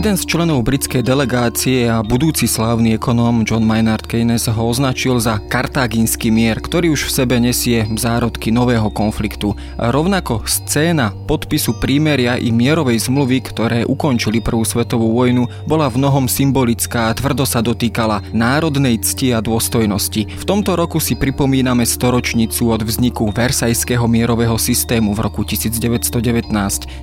Jeden z členov britskej delegácie a budúci slávny ekonóm John Maynard Keynes ho označil za kartáginský mier, ktorý už v sebe nesie zárodky nového konfliktu. A rovnako scéna podpisu prímeria i mierovej zmluvy, ktoré ukončili prvú svetovú vojnu, bola v mnohom symbolická a tvrdo sa dotýkala národnej cti a dôstojnosti. V tomto roku si pripomíname storočnicu od vzniku Versajského mierového systému v roku 1919.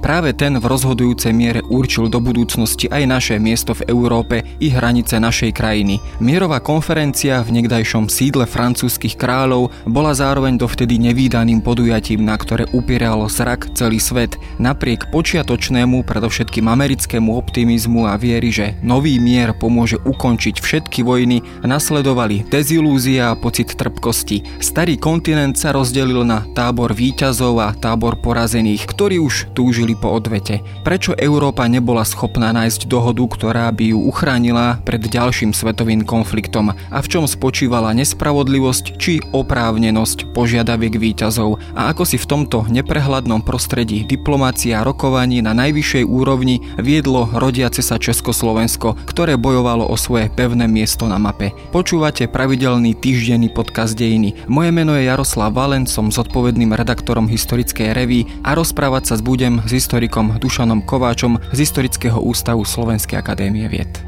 Práve ten v rozhodujúcej miere určil do budúcnosti budúcnosti aj naše miesto v Európe i hranice našej krajiny. Mierová konferencia v niekdajšom sídle francúzskych kráľov bola zároveň dovtedy nevýdaným podujatím, na ktoré upieralo zrak celý svet. Napriek počiatočnému, predovšetkým americkému optimizmu a viery, že nový mier pomôže ukončiť všetky vojny, nasledovali dezilúzia a pocit trpkosti. Starý kontinent sa rozdelil na tábor výťazov a tábor porazených, ktorí už túžili po odvete. Prečo Európa nebola schopná nájsť nájsť dohodu, ktorá by ju uchránila pred ďalším svetovým konfliktom a v čom spočívala nespravodlivosť či oprávnenosť požiadaviek výťazov a ako si v tomto neprehľadnom prostredí diplomácia a rokovaní na najvyššej úrovni viedlo rodiace sa Československo, ktoré bojovalo o svoje pevné miesto na mape. Počúvate pravidelný týždenný podcast Dejiny. Moje meno je Jaroslav Valen, som zodpovedným redaktorom historickej revy a rozprávať sa budem s historikom Dušanom Kováčom z Historického ústavu ústavu Slovenskej akadémie vied.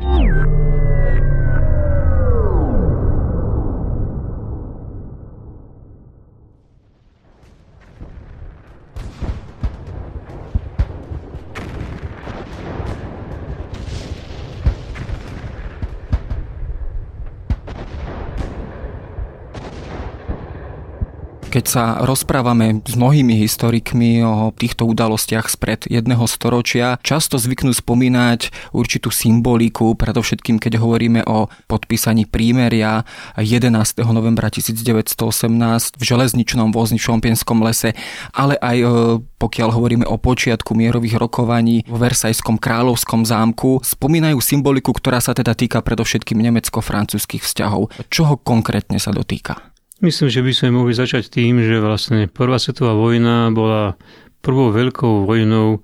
Keď sa rozprávame s mnohými historikmi o týchto udalostiach spred jedného storočia, často zvyknú spomínať určitú symboliku, predovšetkým keď hovoríme o podpísaní prímeria 11. novembra 1918 v železničnom vozni v Šompienskom lese, ale aj e, pokiaľ hovoríme o počiatku mierových rokovaní v Versajskom kráľovskom zámku, spomínajú symboliku, ktorá sa teda týka predovšetkým nemecko-francúzskych vzťahov. Čoho konkrétne sa dotýka? Myslím, že by sme mohli začať tým, že vlastne Prvá svetová vojna bola prvou veľkou vojnou,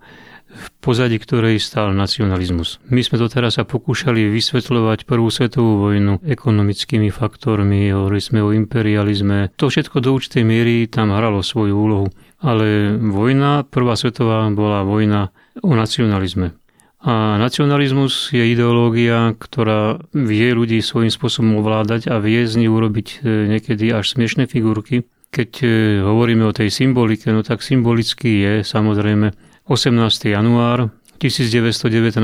v pozadí ktorej stál nacionalizmus. My sme doteraz sa pokúšali vysvetľovať prvú svetovú vojnu ekonomickými faktormi, hovorili sme o imperializme. To všetko do určitej miery tam hralo svoju úlohu. Ale vojna, prvá svetová, bola vojna o nacionalizme. A nacionalizmus je ideológia, ktorá vie ľudí svojím spôsobom ovládať a vie z nich urobiť e, niekedy až smiešné figurky. Keď e, hovoríme o tej symbolike, no tak symbolicky je samozrejme 18. január 1919,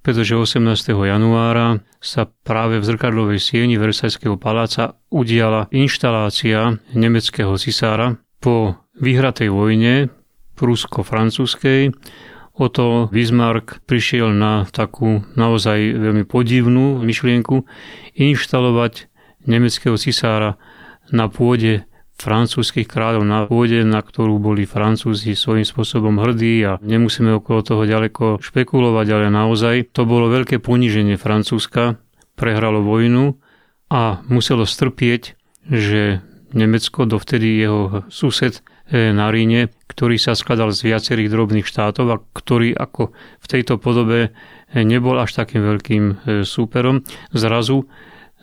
pretože 18. januára sa práve v zrkadlovej sieni Versajského paláca udiala inštalácia nemeckého cisára po vyhratej vojne prusko-francúzskej Oto Bismarck prišiel na takú naozaj veľmi podivnú myšlienku inštalovať nemeckého cisára na pôde francúzskych kráľov na pôde, na ktorú boli Francúzi svojím spôsobom hrdí a nemusíme okolo toho ďaleko špekulovať, ale naozaj to bolo veľké poníženie Francúzska, prehralo vojnu a muselo strpieť, že Nemecko, dovtedy jeho sused na Ríne, ktorý sa skladal z viacerých drobných štátov a ktorý ako v tejto podobe e, nebol až takým veľkým e, súperom, zrazu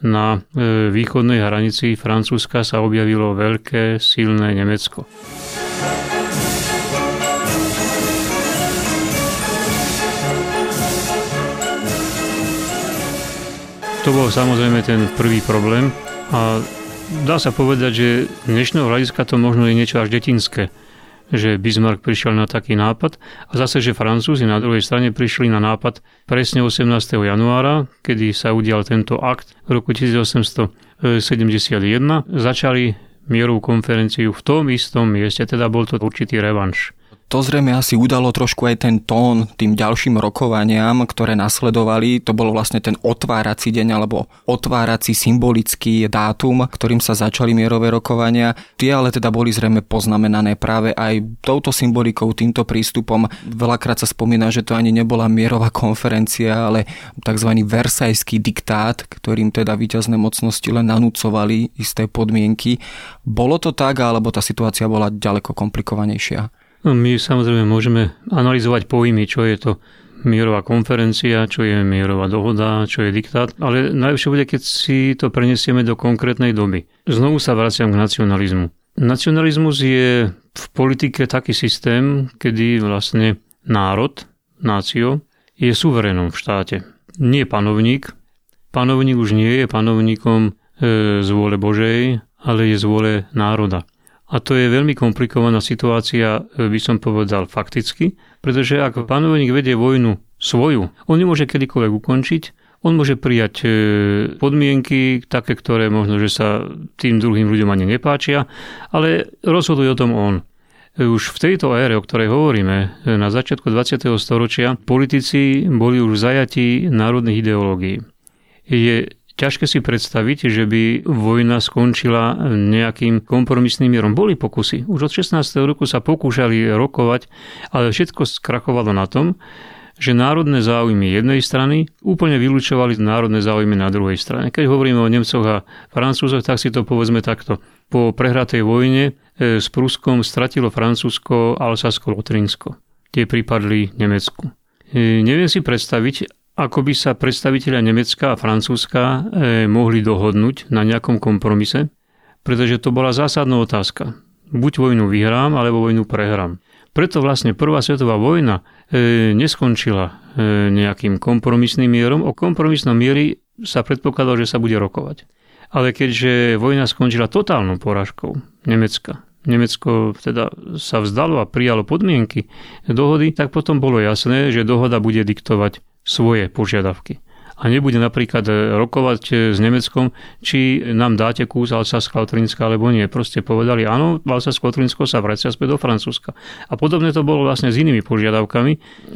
na východnej hranici Francúzska sa objavilo veľké, silné Nemecko. To bol samozrejme ten prvý problém a dá sa povedať, že dnešného hľadiska to možno je niečo až detinské že Bismarck prišiel na taký nápad a zase, že Francúzi na druhej strane prišli na nápad presne 18. januára, kedy sa udial tento akt v roku 1871. Začali mierovú konferenciu v tom istom mieste, teda bol to určitý revanš. To zrejme asi udalo trošku aj ten tón tým ďalším rokovaniam, ktoré nasledovali. To bol vlastne ten otvárací deň alebo otvárací symbolický dátum, ktorým sa začali mierové rokovania. Tie ale teda boli zrejme poznamenané práve aj touto symbolikou, týmto prístupom. Veľakrát sa spomína, že to ani nebola mierová konferencia, ale tzv. versajský diktát, ktorým teda víťazné mocnosti len nanúcovali isté podmienky. Bolo to tak, alebo tá situácia bola ďaleko komplikovanejšia? No, my samozrejme môžeme analyzovať pojmy, čo je to mierová konferencia, čo je mierová dohoda, čo je diktát, ale najlepšie bude, keď si to prenesieme do konkrétnej doby. Znovu sa vraciam k nacionalizmu. Nacionalizmus je v politike taký systém, kedy vlastne národ, nácio, je suverénom v štáte. Nie panovník. Panovník už nie je panovníkom e, z vôle Božej, ale je z vôle národa. A to je veľmi komplikovaná situácia, e, by som povedal, fakticky, pretože ak panovník vedie vojnu svoju, on nemôže kedykoľvek ukončiť, on môže prijať e, podmienky, také, ktoré možno, že sa tým druhým ľuďom ani nepáčia, ale rozhoduje o tom on. E, už v tejto ére, o ktorej hovoríme, na začiatku 20. storočia, politici boli už zajatí národných ideológií. Je ťažké si predstaviť, že by vojna skončila nejakým kompromisným mierom. Boli pokusy. Už od 16. roku sa pokúšali rokovať, ale všetko skrachovalo na tom, že národné záujmy jednej strany úplne vylúčovali národné záujmy na druhej strane. Keď hovoríme o Nemcoch a Francúzoch, tak si to povedzme takto. Po prehratej vojne e, s Pruskom stratilo Francúzsko Alsasko-Lotrinsko. Tie pripadli Nemecku. E, neviem si predstaviť, ako by sa predstaviteľia Nemecka a Francúzska eh, mohli dohodnúť na nejakom kompromise, pretože to bola zásadná otázka. Buď vojnu vyhrám, alebo vojnu prehrám. Preto vlastne Prvá svetová vojna e, neskončila e, nejakým kompromisným mierom. O kompromisnom mieri sa predpokladalo, že sa bude rokovať. Ale keďže vojna skončila totálnou porážkou Nemecka, Nemecko teda sa vzdalo a prijalo podmienky dohody, tak potom bolo jasné, že dohoda bude diktovať svoje požiadavky. A nebude napríklad e, rokovať e, s Nemeckom, či nám dáte kus Alsace-Klautrinska alebo nie. Proste povedali, áno, Alsace-Klautrinsko sa vracia späť do Francúzska. A podobne to bolo vlastne s inými požiadavkami.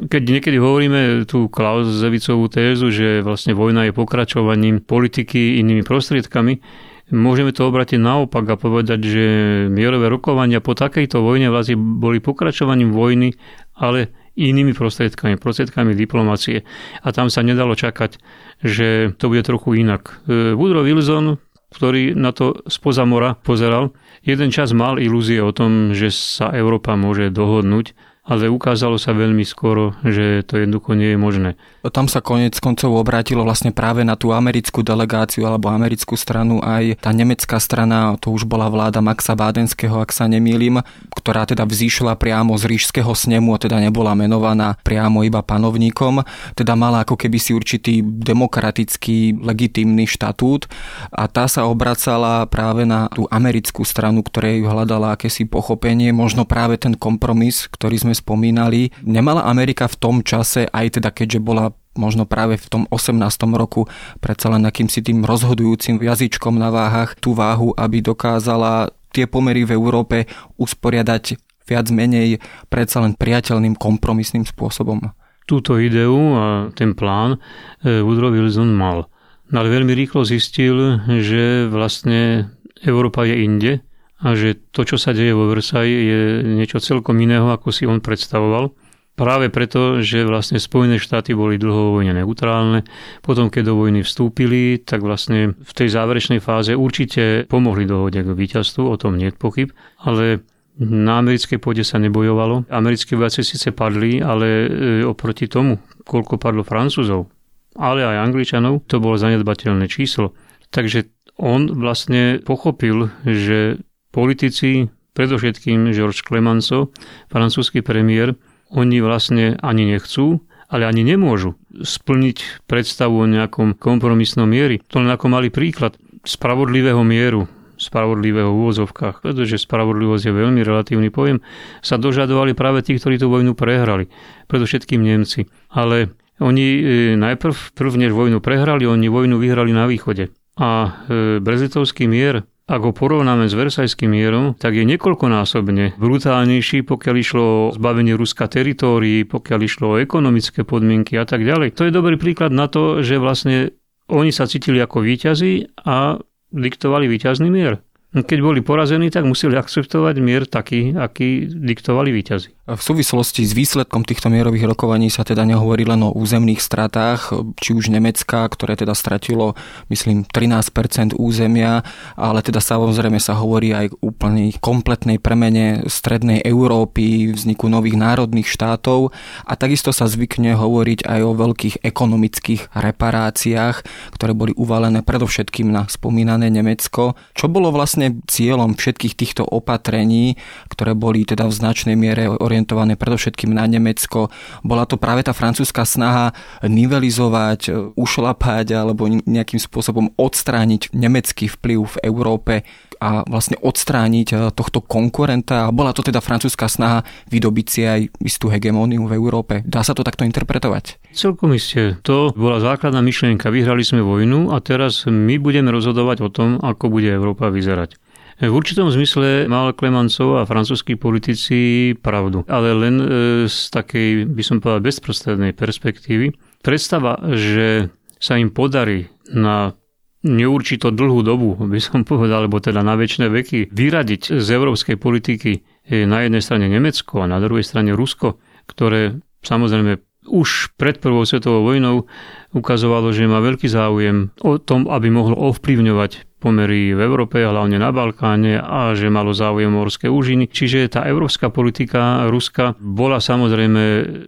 Keď niekedy hovoríme tú Clausewicovú tézu, že vlastne vojna je pokračovaním politiky inými prostriedkami, Môžeme to obratiť naopak a povedať, že mierové rokovania po takejto vojne vlastne boli pokračovaním vojny, ale inými prostriedkami, prostriedkami diplomácie. A tam sa nedalo čakať, že to bude trochu inak. E, Woodrow Wilson, ktorý na to spoza mora pozeral, jeden čas mal ilúzie o tom, že sa Európa môže dohodnúť ale ukázalo sa veľmi skoro, že to jednoducho nie je možné. Tam sa konec koncov obrátilo vlastne práve na tú americkú delegáciu alebo americkú stranu aj tá nemecká strana, to už bola vláda Maxa Bádenského, ak sa nemýlim, ktorá teda vzýšla priamo z ríšského snemu a teda nebola menovaná priamo iba panovníkom, teda mala ako keby si určitý demokratický legitímny štatút a tá sa obracala práve na tú americkú stranu, ktorej hľadala akési pochopenie, možno práve ten kompromis, ktorý sme spomínali. Nemala Amerika v tom čase, aj teda keďže bola možno práve v tom 18. roku predsa len akýmsi tým rozhodujúcim jazyčkom na váhach tú váhu, aby dokázala tie pomery v Európe usporiadať viac menej predsa len priateľným kompromisným spôsobom. Túto ideu a ten plán e, Woodrow Wilson mal. No ale veľmi rýchlo zistil, že vlastne Európa je inde a že to, čo sa deje vo Versailles, je niečo celkom iného, ako si on predstavoval. Práve preto, že vlastne Spojené štáty boli dlho vo vojne neutrálne. Potom, keď do vojny vstúpili, tak vlastne v tej záverečnej fáze určite pomohli dohode k víťazstvu, o tom nie je pochyb, ale na americkej pôde sa nebojovalo. Americké vojaci síce padli, ale e, oproti tomu, koľko padlo Francúzov, ale aj Angličanov, to bolo zanedbateľné číslo. Takže on vlastne pochopil, že politici, predovšetkým Georges Clemenceau, francúzsky premiér, oni vlastne ani nechcú, ale ani nemôžu splniť predstavu o nejakom kompromisnom miery. To len ako malý príklad spravodlivého mieru, spravodlivého v úvozovkách, pretože spravodlivosť je veľmi relatívny pojem, sa dožadovali práve tí, ktorí tú vojnu prehrali, predovšetkým Nemci. Ale oni e, najprv, prv vojnu prehrali, oni vojnu vyhrali na východe. A e, brezitovský mier ak ho porovnáme s Versajským mierom, tak je niekoľkonásobne brutálnejší, pokiaľ išlo o zbavenie Ruska teritórií, pokiaľ išlo o ekonomické podmienky a tak ďalej. To je dobrý príklad na to, že vlastne oni sa cítili ako víťazi a diktovali víťazný mier. Keď boli porazení, tak museli akceptovať mier taký, aký diktovali výťazi. V súvislosti s výsledkom týchto mierových rokovaní sa teda nehovorí len o územných stratách, či už Nemecka, ktoré teda stratilo, myslím, 13% územia, ale teda samozrejme sa hovorí aj o kompletnej premene strednej Európy, vzniku nových národných štátov a takisto sa zvykne hovoriť aj o veľkých ekonomických reparáciách, ktoré boli uvalené predovšetkým na spomínané Nemecko. Čo bolo vlastne cieľom všetkých týchto opatrení, ktoré boli teda v značnej miere orientované predovšetkým na Nemecko. Bola to práve tá francúzska snaha nivelizovať, e, ušlapať alebo nejakým spôsobom odstrániť nemecký vplyv v Európe a vlastne odstrániť e, tohto konkurenta. A bola to teda francúzska snaha vydobiť si aj istú hegemóniu v Európe. Dá sa to takto interpretovať? Celkom iste. To bola základná myšlienka. Vyhrali sme vojnu a teraz my budeme rozhodovať o tom, ako bude Európa vyzerať. V určitom zmysle mal Klemancov a francúzskí politici pravdu, ale len e, z takej, by som povedal, bezprostrednej perspektívy. Predstava, že sa im podarí na neurčito dlhú dobu, by som povedal, alebo teda na väčšie veky, vyradiť z európskej politiky e, na jednej strane Nemecko a na druhej strane Rusko, ktoré samozrejme už pred prvou svetovou vojnou ukazovalo, že má veľký záujem o tom, aby mohlo ovplyvňovať pomery v Európe, hlavne na Balkáne a že malo záujem morské úžiny. Čiže tá európska politika Ruska bola samozrejme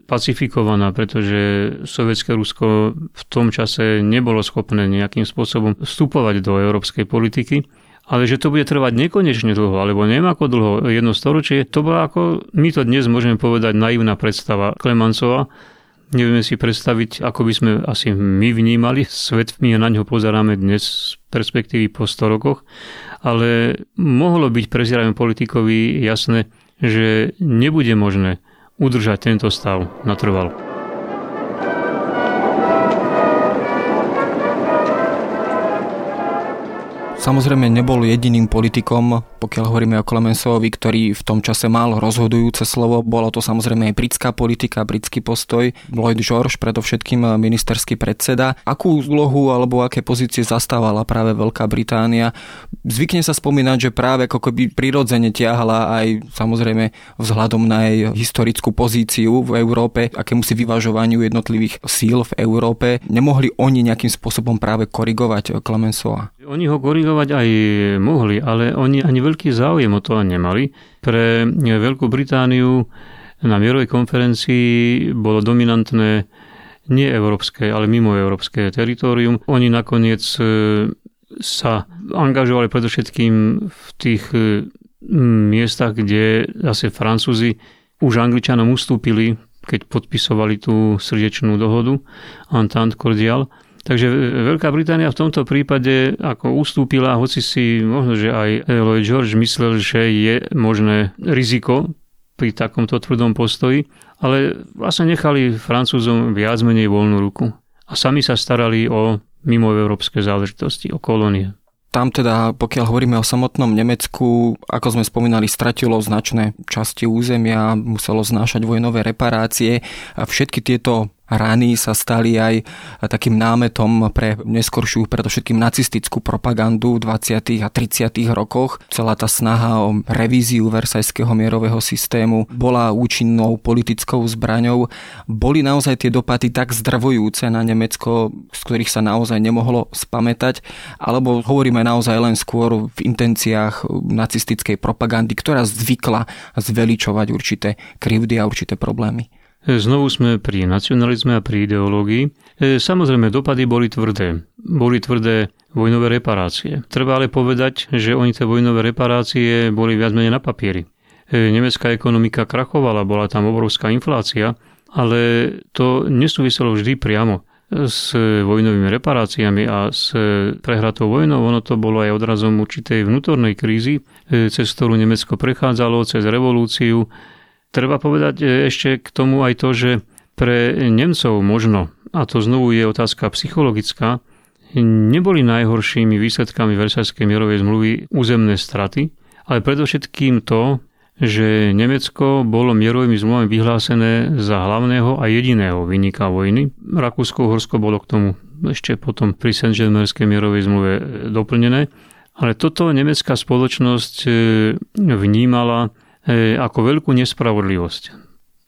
pacifikovaná, pretože sovietské Rusko v tom čase nebolo schopné nejakým spôsobom vstupovať do európskej politiky. Ale že to bude trvať nekonečne dlho, alebo neviem ako dlho, jedno storočie, to bola ako, my to dnes môžeme povedať, naivná predstava Klemancova, Nevieme si predstaviť, ako by sme asi my vnímali svet, my na ňo pozeráme dnes z perspektívy po 100 rokoch, ale mohlo byť prezieravým politikovi jasné, že nebude možné udržať tento stav natrvalo. Samozrejme nebol jediným politikom, pokiaľ hovoríme o Clemensovi, ktorý v tom čase mal rozhodujúce slovo. Bolo to samozrejme aj britská politika, britský postoj. Lloyd George, predovšetkým ministerský predseda. Akú úlohu alebo aké pozície zastávala práve Veľká Británia? Zvykne sa spomínať, že práve ako keby prirodzene ťahala aj samozrejme vzhľadom na jej historickú pozíciu v Európe, akémusi vyvažovaniu jednotlivých síl v Európe. Nemohli oni nejakým spôsobom práve korigovať Clemensova? Oni ho korigovať aj mohli, ale oni ani veľký záujem o to nemali. Pre Veľkú Britániu na mierovej konferencii bolo dominantné nie európske, ale mimo európske teritorium. Oni nakoniec e, sa angažovali predovšetkým v tých e, miestach, kde zase Francúzi už Angličanom ustúpili, keď podpisovali tú srdečnú dohodu Entente Cordial Takže Veľká Británia v tomto prípade ako ustúpila, hoci si možno, že aj Lloyd George myslel, že je možné riziko pri takomto tvrdom postoji, ale vlastne nechali Francúzom viac menej voľnú ruku. A sami sa starali o mimoeurópske záležitosti, o kolónie. Tam teda, pokiaľ hovoríme o samotnom Nemecku, ako sme spomínali, stratilo značné časti územia, muselo znášať vojnové reparácie a všetky tieto rany sa stali aj takým námetom pre neskoršiu, predovšetkým nacistickú propagandu v 20. a 30. rokoch. Celá tá snaha o revíziu versajského mierového systému bola účinnou politickou zbraňou. Boli naozaj tie dopady tak zdravujúce na Nemecko, z ktorých sa naozaj nemohlo spamätať, alebo hovoríme naozaj len skôr v intenciách nacistickej propagandy, ktorá zvykla zveličovať určité krivdy a určité problémy. Znovu sme pri nacionalizme a pri ideológii. E, samozrejme, dopady boli tvrdé. Boli tvrdé vojnové reparácie. Treba ale povedať, že oni tie vojnové reparácie boli viac menej na papieri. E, nemecká ekonomika krachovala, bola tam obrovská inflácia, ale to nesúviselo vždy priamo s vojnovými reparáciami a s prehratou vojnou. Ono to bolo aj odrazom určitej vnútornej krízy, e, cez ktorú Nemecko prechádzalo, cez revolúciu, Treba povedať e, ešte k tomu aj to, že pre Nemcov možno, a to znovu je otázka psychologická, neboli najhoršími výsledkami Versajskej mierovej zmluvy územné straty, ale predovšetkým to, že Nemecko bolo mierovými zmluvami vyhlásené za hlavného a jediného vynika vojny. Rakúsko-Horsko bolo k tomu ešte potom pri saint mierovej zmluve doplnené Ale toto nemecká spoločnosť e, vnímala e, ako veľkú nespravodlivosť.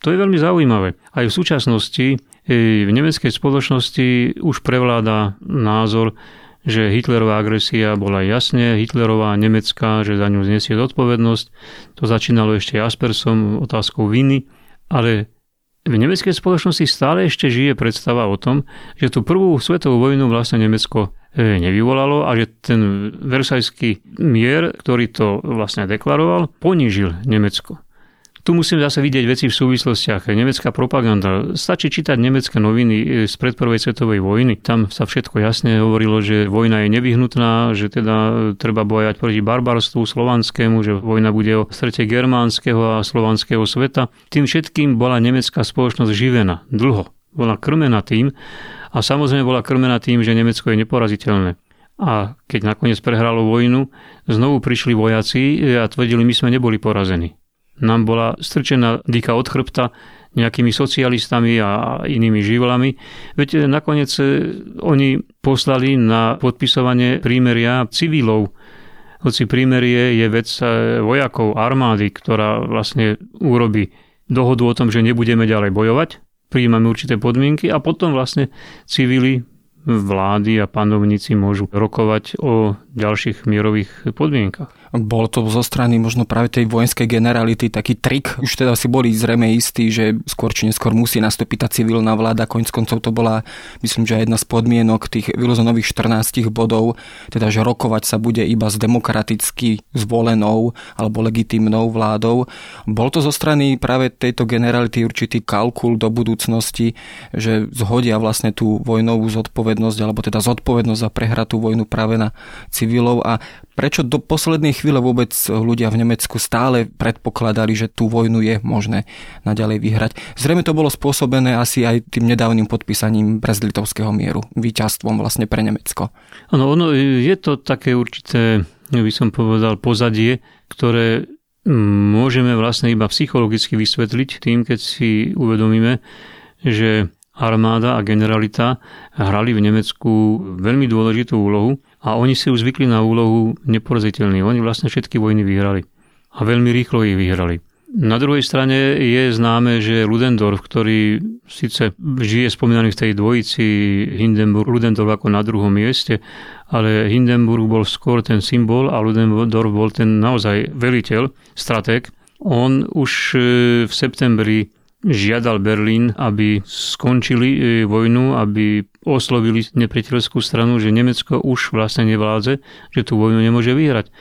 To je veľmi zaujímavé. Aj v súčasnosti v nemeckej spoločnosti už prevláda názor, že Hitlerová agresia bola jasne Hitlerová nemecká, že za ňu znesie zodpovednosť. To začínalo ešte Aspersom otázkou viny, ale v nemeckej spoločnosti stále ešte žije predstava o tom, že tú prvú svetovú vojnu vlastne Nemecko e, nevyvolalo a že ten versajský mier, ktorý to vlastne deklaroval, ponížil Nemecko. Tu musím zase vidieť veci v súvislostiach. Nemecká propaganda. Stačí čítať nemecké noviny z pred prvej svetovej vojny. Tam sa všetko jasne hovorilo, že vojna je nevyhnutná, že teda treba bojať proti barbarstvu slovanskému, že vojna bude o strete germánskeho a slovanského sveta. Tým všetkým bola nemecká spoločnosť živená dlho. Bola krmená tým a samozrejme bola krmená tým, že Nemecko je neporaziteľné. A keď nakoniec prehralo vojnu, znovu prišli vojaci a tvrdili, my sme neboli porazení nám bola strčená dýka od chrbta nejakými socialistami a inými živlami. Veď nakoniec e, oni poslali na podpisovanie prímeria civilov. Hoci prímerie je vec e, vojakov armády, ktorá vlastne urobi dohodu o tom, že nebudeme ďalej bojovať, príjmame určité podmienky a potom vlastne civili vlády a panovníci môžu rokovať o ďalších mierových podmienkach. Bol to zo strany možno práve tej vojenskej generality taký trik. Už teda si boli zrejme istí, že skôr či neskôr musí nastúpiť tá civilná vláda. Koniec koncov to bola, myslím, že jedna z podmienok tých vylozenových 14 bodov, teda že rokovať sa bude iba s demokraticky zvolenou alebo legitimnou vládou. Bol to zo strany práve tejto generality určitý kalkul do budúcnosti, že zhodia vlastne tú vojnovú zodpovednosť alebo teda zodpovednosť za prehratú vojnu práve na civilov a prečo do poslednej chvíle vôbec ľudia v Nemecku stále predpokladali, že tú vojnu je možné naďalej vyhrať. Zrejme to bolo spôsobené asi aj tým nedávnym podpísaním Brezlitovského mieru, víťazstvom vlastne pre Nemecko. Áno, ono je to také určité, by som povedal, pozadie, ktoré môžeme vlastne iba psychologicky vysvetliť tým, keď si uvedomíme, že armáda a generalita hrali v Nemecku veľmi dôležitú úlohu a oni si už zvykli na úlohu neporaziteľný. Oni vlastne všetky vojny vyhrali. A veľmi rýchlo ich vyhrali. Na druhej strane je známe, že Ludendorff, ktorý síce žije spomínaný v tej dvojici Hindenburg-Ludendorff ako na druhom mieste, ale Hindenburg bol skôr ten symbol a Ludendorff bol ten naozaj veliteľ, stratég. On už e, v septembri žiadal Berlín, aby skončili e, vojnu, aby oslovili nepriateľskú stranu, že Nemecko už vlastne nevládze, že tú vojnu nemôže vyhrať.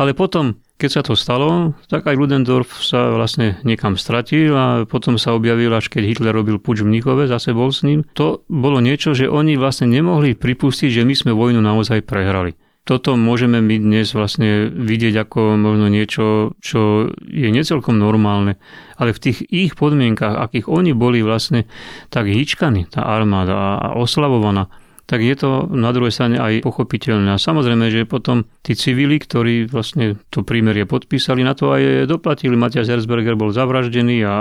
Ale potom, keď sa to stalo, tak aj Ludendorff sa vlastne niekam stratil a potom sa objavil, až keď Hitler robil puč v Mnichove, zase bol s ním. To bolo niečo, že oni vlastne nemohli pripustiť, že my sme vojnu naozaj prehrali toto môžeme my dnes vlastne vidieť ako možno niečo, čo je necelkom normálne. Ale v tých ich podmienkach, akých oni boli vlastne tak hýčkaní, tá armáda a oslavovaná, tak je to na druhej strane aj pochopiteľné. A samozrejme, že potom tí civili, ktorí vlastne to prímerie podpísali, na to aj doplatili. Matias Herzberger bol zavraždený a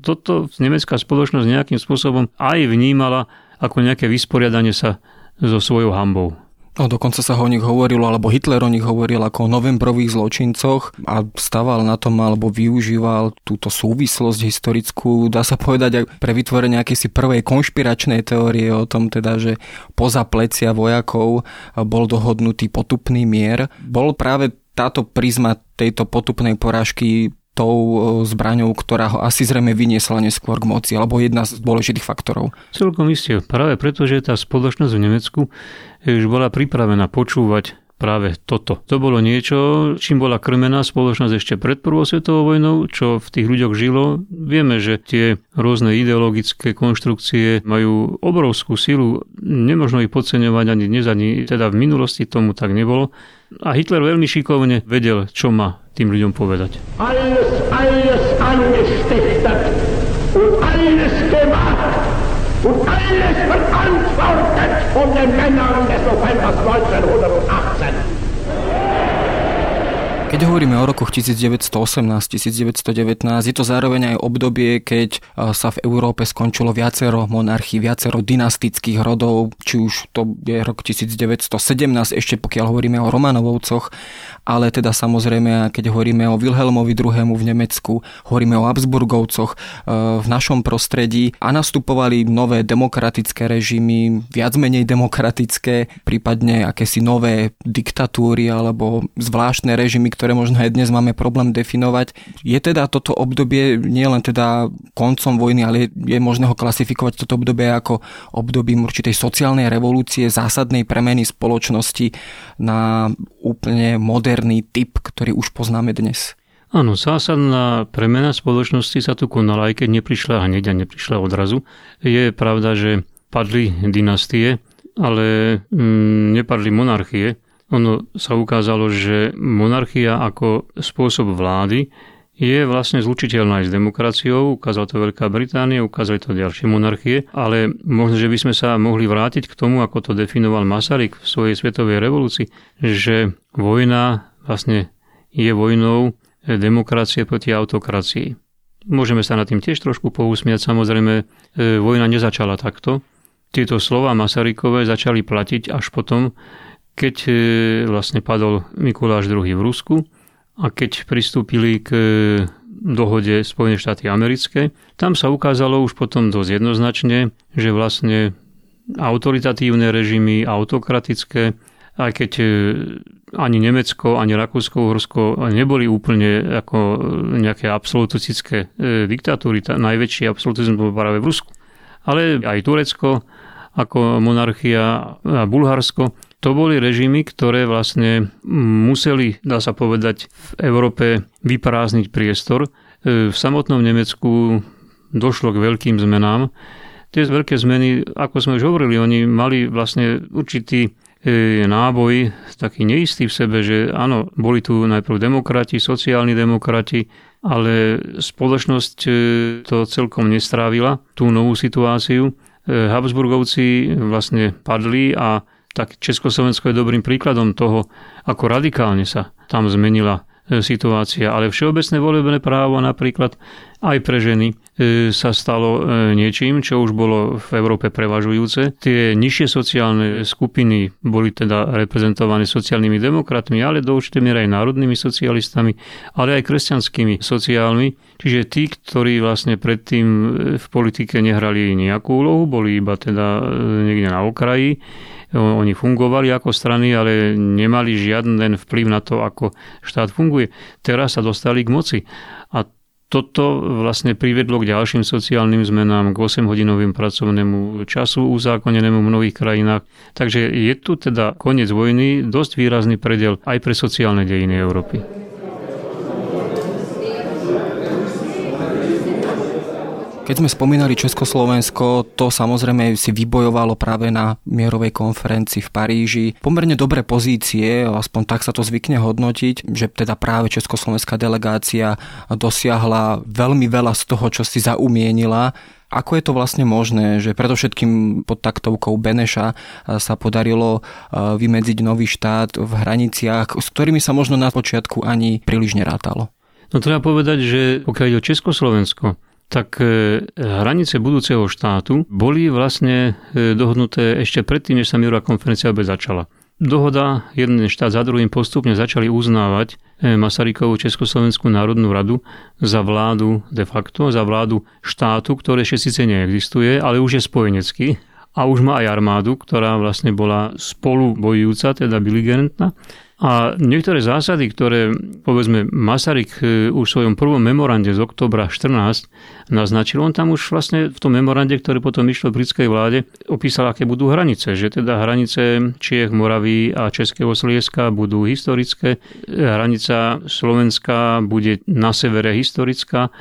toto nemecká spoločnosť nejakým spôsobom aj vnímala ako nejaké vysporiadanie sa so svojou hambou. No, dokonca sa o nich hovorilo, alebo Hitler o nich hovoril ako o novembrových zločincoch a staval na tom, alebo využíval túto súvislosť historickú, dá sa povedať, aj pre vytvorenie akejsi prvej konšpiračnej teórie o tom, teda, že poza plecia vojakov bol dohodnutý potupný mier. Bol práve táto prizma tejto potupnej porážky tou e, zbraňou, ktorá ho asi zrejme vyniesla neskôr k moci, alebo jedna z dôležitých faktorov. Celkom isté. Práve preto, že tá spoločnosť v Nemecku už bola pripravená počúvať práve toto. To bolo niečo, čím bola krmená spoločnosť ešte pred prvou svetovou vojnou, čo v tých ľuďoch žilo. Vieme, že tie rôzne ideologické konštrukcie majú obrovskú silu, nemožno ich podceňovať ani dnes, ani teda v minulosti tomu tak nebolo. A Hitler veľmi šikovne vedel, čo má tým ľuďom povedať. Alles, alles angestiftet und alles gemacht und alles verantwortet von den Männern des Novembers 1918. Keď hovoríme o rokoch 1918-1919, je to zároveň aj obdobie, keď sa v Európe skončilo viacero monarchií, viacero dynastických rodov, či už to je rok 1917, ešte pokiaľ hovoríme o Romanovovcoch, ale teda samozrejme, keď hovoríme o Wilhelmovi II. v Nemecku, hovoríme o Habsburgovcoch v našom prostredí a nastupovali nové demokratické režimy, viac menej demokratické, prípadne akési nové diktatúry alebo zvláštne režimy, ktoré možno aj dnes máme problém definovať. Je teda toto obdobie nielen teda koncom vojny, ale je možné ho klasifikovať toto obdobie ako obdobím určitej sociálnej revolúcie, zásadnej premeny spoločnosti na úplne moderný typ, ktorý už poznáme dnes. Áno, zásadná premena spoločnosti sa tu konala, aj keď neprišla hneď a neprišla odrazu. Je pravda, že padli dynastie, ale mm, nepadli monarchie. Ono sa ukázalo, že monarchia ako spôsob vlády je vlastne zlučiteľná aj s demokraciou, ukázala to Veľká Británia, ukázali to ďalšie monarchie, ale možno, že by sme sa mohli vrátiť k tomu, ako to definoval Masaryk v svojej svetovej revolúcii, že vojna vlastne je vojnou demokracie proti autokracii. Môžeme sa nad tým tiež trošku pousmiať, samozrejme, e, vojna nezačala takto. Tieto slova Masarykové začali platiť až potom, keď e, vlastne padol Mikuláš II v Rusku a keď pristúpili k dohode Spojené štáty americké, tam sa ukázalo už potom dosť jednoznačne, že vlastne autoritatívne režimy, autokratické, aj keď e, ani Nemecko, ani Rakúsko, Uhorsko neboli úplne ako nejaké absolutistické e, diktatúry. Tá najväčší absolutizmus bol práve v Rusku. Ale aj Turecko ako monarchia a Bulharsko to boli režimy, ktoré vlastne museli, dá sa povedať, v Európe vyprázdniť priestor. E, v samotnom Nemecku došlo k veľkým zmenám. Tie veľké zmeny, ako sme už hovorili, oni mali vlastne určitý e, náboj, taký neistý v sebe, že áno, boli tu najprv demokrati, sociálni demokrati, ale spoločnosť e, to celkom nestrávila, tú novú situáciu. Habsburgovci vlastne padli a tak Československo je dobrým príkladom toho, ako radikálne sa tam zmenila e, situácia. Ale všeobecné volebné právo napríklad aj pre ženy e, sa stalo e, niečím, čo už bolo v Európe prevažujúce. Tie nižšie sociálne skupiny boli teda reprezentované sociálnymi demokratmi, ale do určitej miery aj národnými socialistami, ale aj kresťanskými sociálmi. Čiže tí, ktorí vlastne predtým v politike nehrali nejakú úlohu, boli iba teda niekde na okraji, oni fungovali ako strany, ale nemali žiaden vplyv na to, ako štát funguje. Teraz sa dostali k moci. A toto vlastne privedlo k ďalším sociálnym zmenám, k 8-hodinovým pracovnému času uzákonenému v mnohých krajinách. Takže je tu teda koniec vojny dosť výrazný predel aj pre sociálne dejiny Európy. Keď sme spomínali Československo, to samozrejme si vybojovalo práve na mierovej konferencii v Paríži pomerne dobré pozície, aspoň tak sa to zvykne hodnotiť, že teda práve československá delegácia dosiahla veľmi veľa z toho, čo si zaumienila ako je to vlastne možné, že predovšetkým pod taktovkou Beneša sa podarilo vymedziť nový štát v hraniciach, s ktorými sa možno na počiatku ani príliš nerátalo? No treba povedať, že pokiaľ ide o Československo, tak e, hranice budúceho štátu boli vlastne e, dohodnuté ešte predtým, než sa mierová konferencia vôbec začala. Dohoda, jeden štát za druhým postupne začali uznávať e, Masarykovú Československú národnú radu za vládu de facto, za vládu štátu, ktoré ešte síce neexistuje, ale už je spojenecký a už má aj armádu, ktorá vlastne bola spolu bojujúca, teda biligerentná. A niektoré zásady, ktoré povedzme Masaryk e, už v svojom prvom memorande z oktobra 14 naznačil, on tam už vlastne v tom memorande, ktoré potom išlo britskej vláde, opísal, aké budú hranice. Že teda hranice Čiech, Moraví a Českého Slieska budú historické, hranica Slovenska bude na severe historická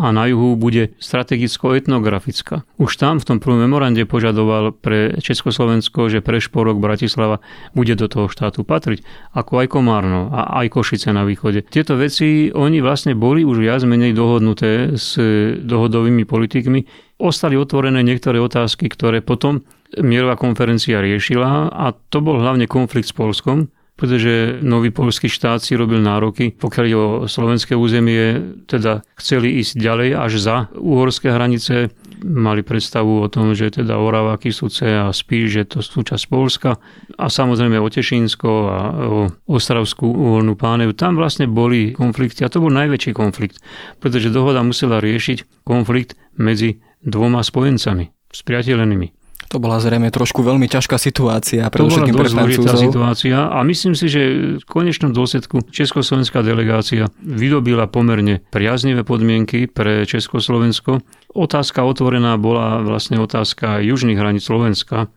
a na juhu bude strategicko-etnografická. Už tam v tom prvom memorande požadoval pre Československo, že pre Šporok Bratislava bude do toho štátu patriť, ako aj Komárno a aj Košice na východe. Tieto veci, oni vlastne boli už viac menej dohodnuté s dohodovými politikmi. Ostali otvorené niektoré otázky, ktoré potom mierová konferencia riešila a to bol hlavne konflikt s Polskom, pretože nový polský štát si robil nároky, pokiaľ o slovenské územie, teda chceli ísť ďalej až za uhorské hranice, mali predstavu o tom, že teda Orava, Kisuce a Spíš, že to súčasť Polska a samozrejme o Tešínsko a o Ostravskú uholnú pánev. Tam vlastne boli konflikty a to bol najväčší konflikt, pretože dohoda musela riešiť konflikt medzi dvoma spojencami, spriateľenými. To bola zrejme trošku veľmi ťažká situácia pre To dosť zložitá situácia a myslím si, že v konečnom dôsledku Československá delegácia vydobila pomerne priaznivé podmienky pre Československo. Otázka otvorená bola vlastne otázka južných hraníc Slovenska.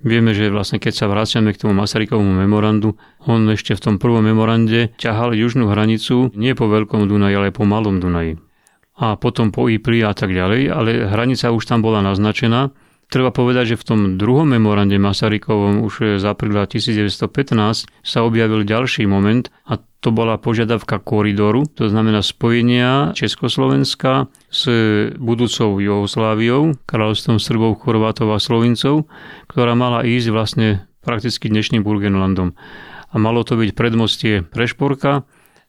Vieme, že vlastne keď sa vraciame k tomu Masarykovomu memorandu, on ešte v tom prvom memorande ťahal južnú hranicu nie po Veľkom Dunaji, ale po Malom Dunaji. A potom po Ipli a tak ďalej, ale hranica už tam bola naznačená Treba povedať, že v tom druhom memorande Masarykovom už z apríla 1915 sa objavil ďalší moment a to bola požiadavka koridoru, to znamená spojenia Československa s budúcou Jugosláviou, kráľovstvom Srbov, Chorvátov a Slovincov, ktorá mala ísť vlastne prakticky dnešným Burgenlandom. A malo to byť predmostie Prešporka,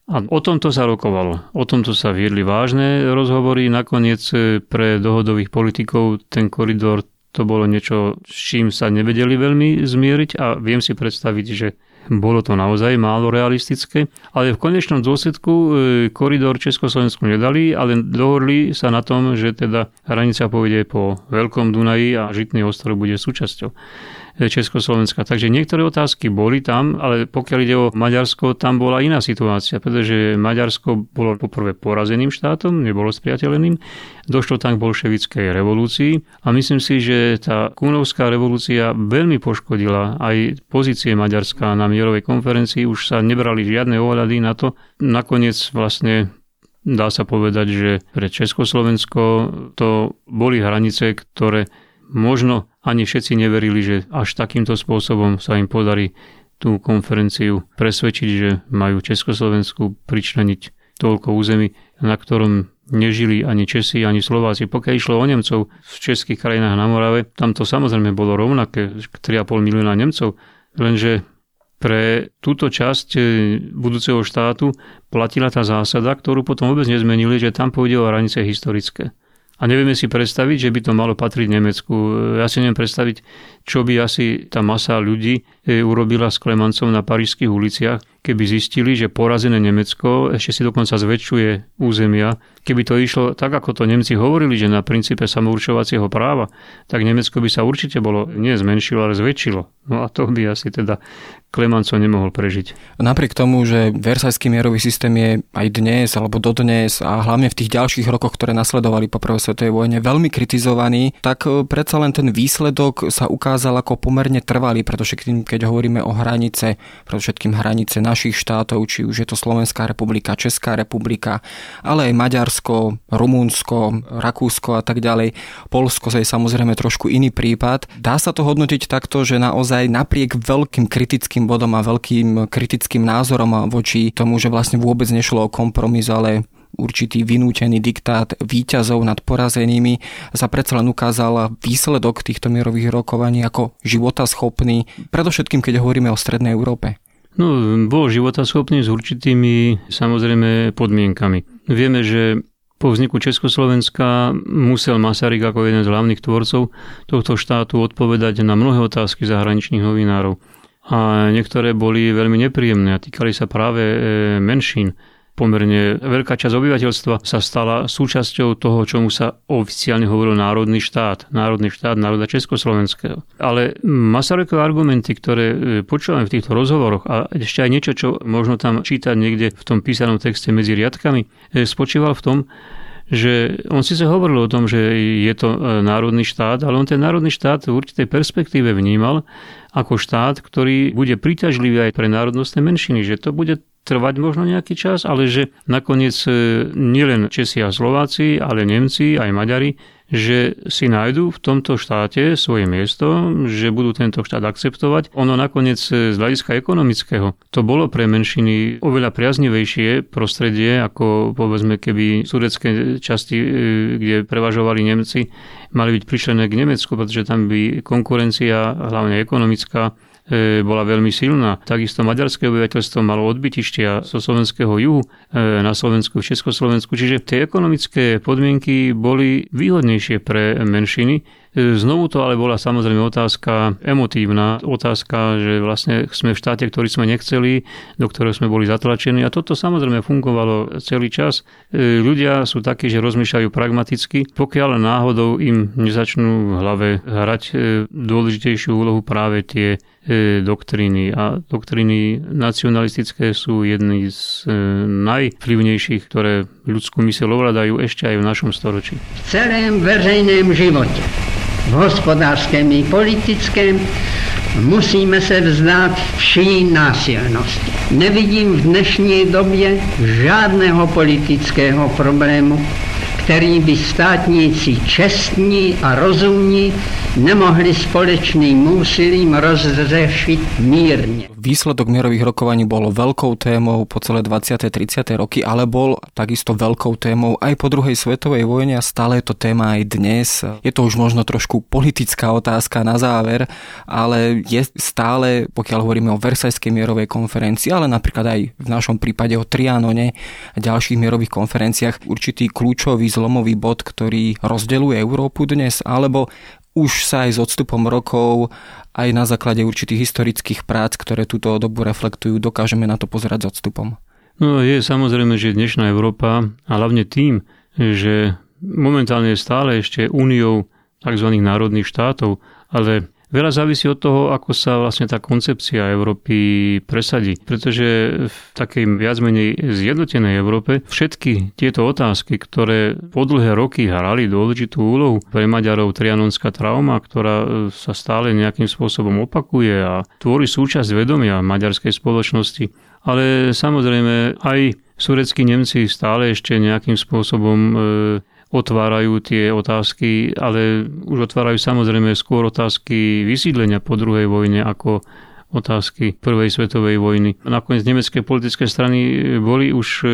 a o tomto sa rokovalo. O tomto sa viedli vážne rozhovory. Nakoniec pre dohodových politikov ten koridor to bolo niečo, s čím sa nevedeli veľmi zmieriť a viem si predstaviť, že bolo to naozaj málo realistické, ale v konečnom dôsledku e, koridor Československu nedali, ale dohodli sa na tom, že teda hranica pôjde po Veľkom Dunaji a Žitný ostrov bude súčasťou. Československa. Takže niektoré otázky boli tam, ale pokiaľ ide o Maďarsko, tam bola iná situácia, pretože Maďarsko bolo poprvé porazeným štátom, nebolo spriateľeným, došlo tam k bolševickej revolúcii a myslím si, že tá Kúnovská revolúcia veľmi poškodila aj pozície Maďarska na mierovej konferencii, už sa nebrali žiadne ohľady na to. Nakoniec vlastne dá sa povedať, že pre Československo to boli hranice, ktoré možno ani všetci neverili, že až takýmto spôsobom sa im podarí tú konferenciu presvedčiť, že majú Československu pričleniť toľko území, na ktorom nežili ani Česi, ani Slováci. Pokiaľ išlo o Nemcov v českých krajinách na Morave, tam to samozrejme bolo rovnaké, 3,5 milióna Nemcov, lenže pre túto časť e, budúceho štátu platila tá zásada, ktorú potom vôbec nezmenili, že tam pôjde o hranice historické. A nevieme si predstaviť, že by to malo patriť Nemecku. Ja si neviem predstaviť, čo by asi tá masa ľudí e, urobila s Klemancom na parížských uliciach, keby zistili, že porazené Nemecko ešte si dokonca zväčšuje územia. Keby to išlo tak, ako to Nemci hovorili, že na princípe samourčovacieho práva, tak Nemecko by sa určite bolo nie zmenšilo, ale zväčšilo. No a to by asi teda Klemanco nemohol prežiť. Napriek tomu, že Versajský mierový systém je aj dnes, alebo dodnes a hlavne v tých ďalších rokoch, ktoré nasledovali po prvej svetovej vojne, veľmi kritizovaný, tak e, predsa len ten výsledok sa ukázal ako pomerne trvalý, pretože keď hovoríme o hranice, predovšetkým hranice na našich štátov, či už je to Slovenská republika, Česká republika, ale aj Maďarsko, Rumunsko, Rakúsko a tak ďalej. Polsko je samozrejme trošku iný prípad. Dá sa to hodnotiť takto, že naozaj napriek veľkým kritickým bodom a veľkým kritickým názorom voči tomu, že vlastne vôbec nešlo o kompromis, ale určitý vynútený diktát výťazov nad porazenými sa predsa len ukázal výsledok týchto mierových rokovaní ako životaschopný, predovšetkým keď hovoríme o Strednej Európe. No, bol životaschopný s určitými samozrejme podmienkami. Vieme, že po vzniku Československa musel Masaryk ako jeden z hlavných tvorcov tohto štátu odpovedať na mnohé otázky zahraničných novinárov. A niektoré boli veľmi nepríjemné a týkali sa práve e, menšín pomerne veľká časť obyvateľstva sa stala súčasťou toho, čomu sa oficiálne hovoril národný štát, národný štát národa Československého. Ale Masarykové argumenty, ktoré e, počúvame v týchto rozhovoroch a ešte aj niečo, čo možno tam čítať niekde v tom písanom texte medzi riadkami, e, spočíval v tom, že on si sa hovoril o tom, že je to e, národný štát, ale on ten národný štát v určitej perspektíve vnímal ako štát, ktorý bude príťažlivý aj pre národnostné menšiny, že to bude trvať možno nejaký čas, ale že nakoniec e, nielen Česi a Slováci, ale Nemci aj Maďari, že si nájdu v tomto štáte svoje miesto, že budú tento štát akceptovať. Ono nakoniec e, z hľadiska ekonomického to bolo pre menšiny oveľa priaznivejšie prostredie, ako povedzme keby sudecké časti, e, kde prevažovali Nemci, mali byť prišlené k Nemecku, pretože tam by konkurencia, hlavne ekonomická, bola veľmi silná. Takisto maďarské obyvateľstvo malo odbytištia zo slovenského juhu e, na Slovensku, v Československu. Čiže tie ekonomické podmienky boli výhodnejšie pre menšiny Znovu to ale bola samozrejme otázka emotívna, otázka, že vlastne sme v štáte, ktorý sme nechceli, do ktorého sme boli zatlačení a toto samozrejme fungovalo celý čas. E, ľudia sú takí, že rozmýšľajú pragmaticky, pokiaľ náhodou im nezačnú v hlave hrať e, dôležitejšiu úlohu práve tie e, doktríny. A doktríny nacionalistické sú jedny z najvplyvnejších, ktoré ľudskú myseľ ovládajú ešte aj v našom storočí. V celém veřejném živote v hospodářském i politickém, musíme se vzdát vší násilnosti. Nevidím v dnešní době žádného politického problému, který by státníci čestní a rozumní nemohli společným úsilím rozřešit mírně. Výsledok mierových rokovaní bol veľkou témou po celé 20. 30. roky, ale bol takisto veľkou témou aj po druhej svetovej vojne a stále je to téma aj dnes. Je to už možno trošku politická otázka na záver, ale je stále, pokiaľ hovoríme o Versajskej mierovej konferencii, ale napríklad aj v našom prípade o Trianone a ďalších mierových konferenciách určitý kľúčový zlomový bod, ktorý rozdeluje Európu dnes, alebo už sa aj s odstupom rokov, aj na základe určitých historických prác, ktoré túto dobu reflektujú, dokážeme na to pozerať s odstupom. No je samozrejme, že dnešná Európa, a hlavne tým, že momentálne je stále ešte úniou tzv. národných štátov, ale Veľa závisí od toho, ako sa vlastne tá koncepcia Európy presadí. Pretože v takej viac menej zjednotenej Európe všetky tieto otázky, ktoré po dlhé roky hrali dôležitú úlohu pre Maďarov trianonská trauma, ktorá sa stále nejakým spôsobom opakuje a tvorí súčasť vedomia maďarskej spoločnosti. Ale samozrejme aj sureckí Nemci stále ešte nejakým spôsobom e, otvárajú tie otázky, ale už otvárajú samozrejme skôr otázky vysídlenia po druhej vojne ako otázky prvej svetovej vojny. Nakoniec nemecké politické strany boli už e,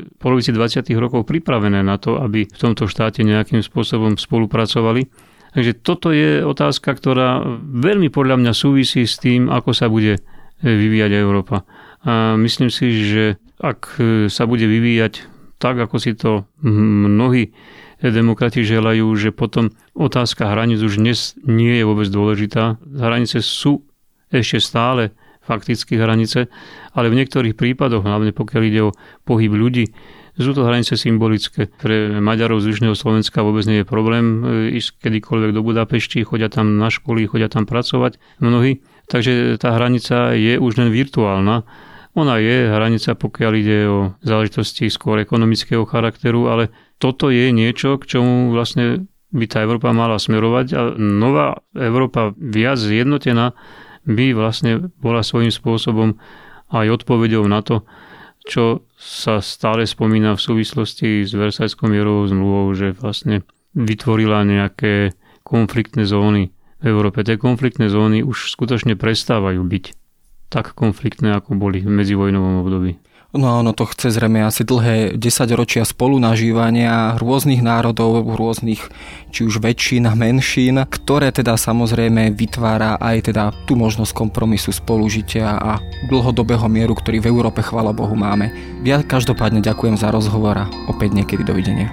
v polovici 20. rokov pripravené na to, aby v tomto štáte nejakým spôsobom spolupracovali. Takže toto je otázka, ktorá veľmi podľa mňa súvisí s tým, ako sa bude e, vyvíjať Európa. A myslím si, že ak e, sa bude vyvíjať tak, ako si to mnohí demokrati želajú, že potom otázka hraníc už dnes nie je vôbec dôležitá. Hranice sú ešte stále fakticky hranice, ale v niektorých prípadoch, hlavne pokiaľ ide o pohyb ľudí, sú to hranice symbolické. Pre Maďarov z Južného Slovenska vôbec nie je problém e, ísť kedykoľvek do Budapešti, chodia tam na školy, chodia tam pracovať mnohí. Takže tá hranica je už len virtuálna. Ona je hranica, pokiaľ ide o záležitosti skôr ekonomického charakteru, ale toto je niečo, k čomu vlastne by tá Európa mala smerovať a nová Európa viac zjednotená by vlastne bola svojím spôsobom aj odpovedou na to, čo sa stále spomína v súvislosti s Versajskou mierovou zmluvou, že vlastne vytvorila nejaké konfliktné zóny v Európe. Tie konfliktné zóny už skutočne prestávajú byť tak konfliktné, ako boli v medzivojnovom období. No a ono to chce zrejme asi dlhé desaťročia spolunažívania rôznych národov, rôznych či už väčšín a menšín, ktoré teda samozrejme vytvára aj teda tú možnosť kompromisu spolužitia a dlhodobého mieru, ktorý v Európe chvala Bohu máme. Ja každopádne ďakujem za rozhovor a opäť niekedy dovidenia.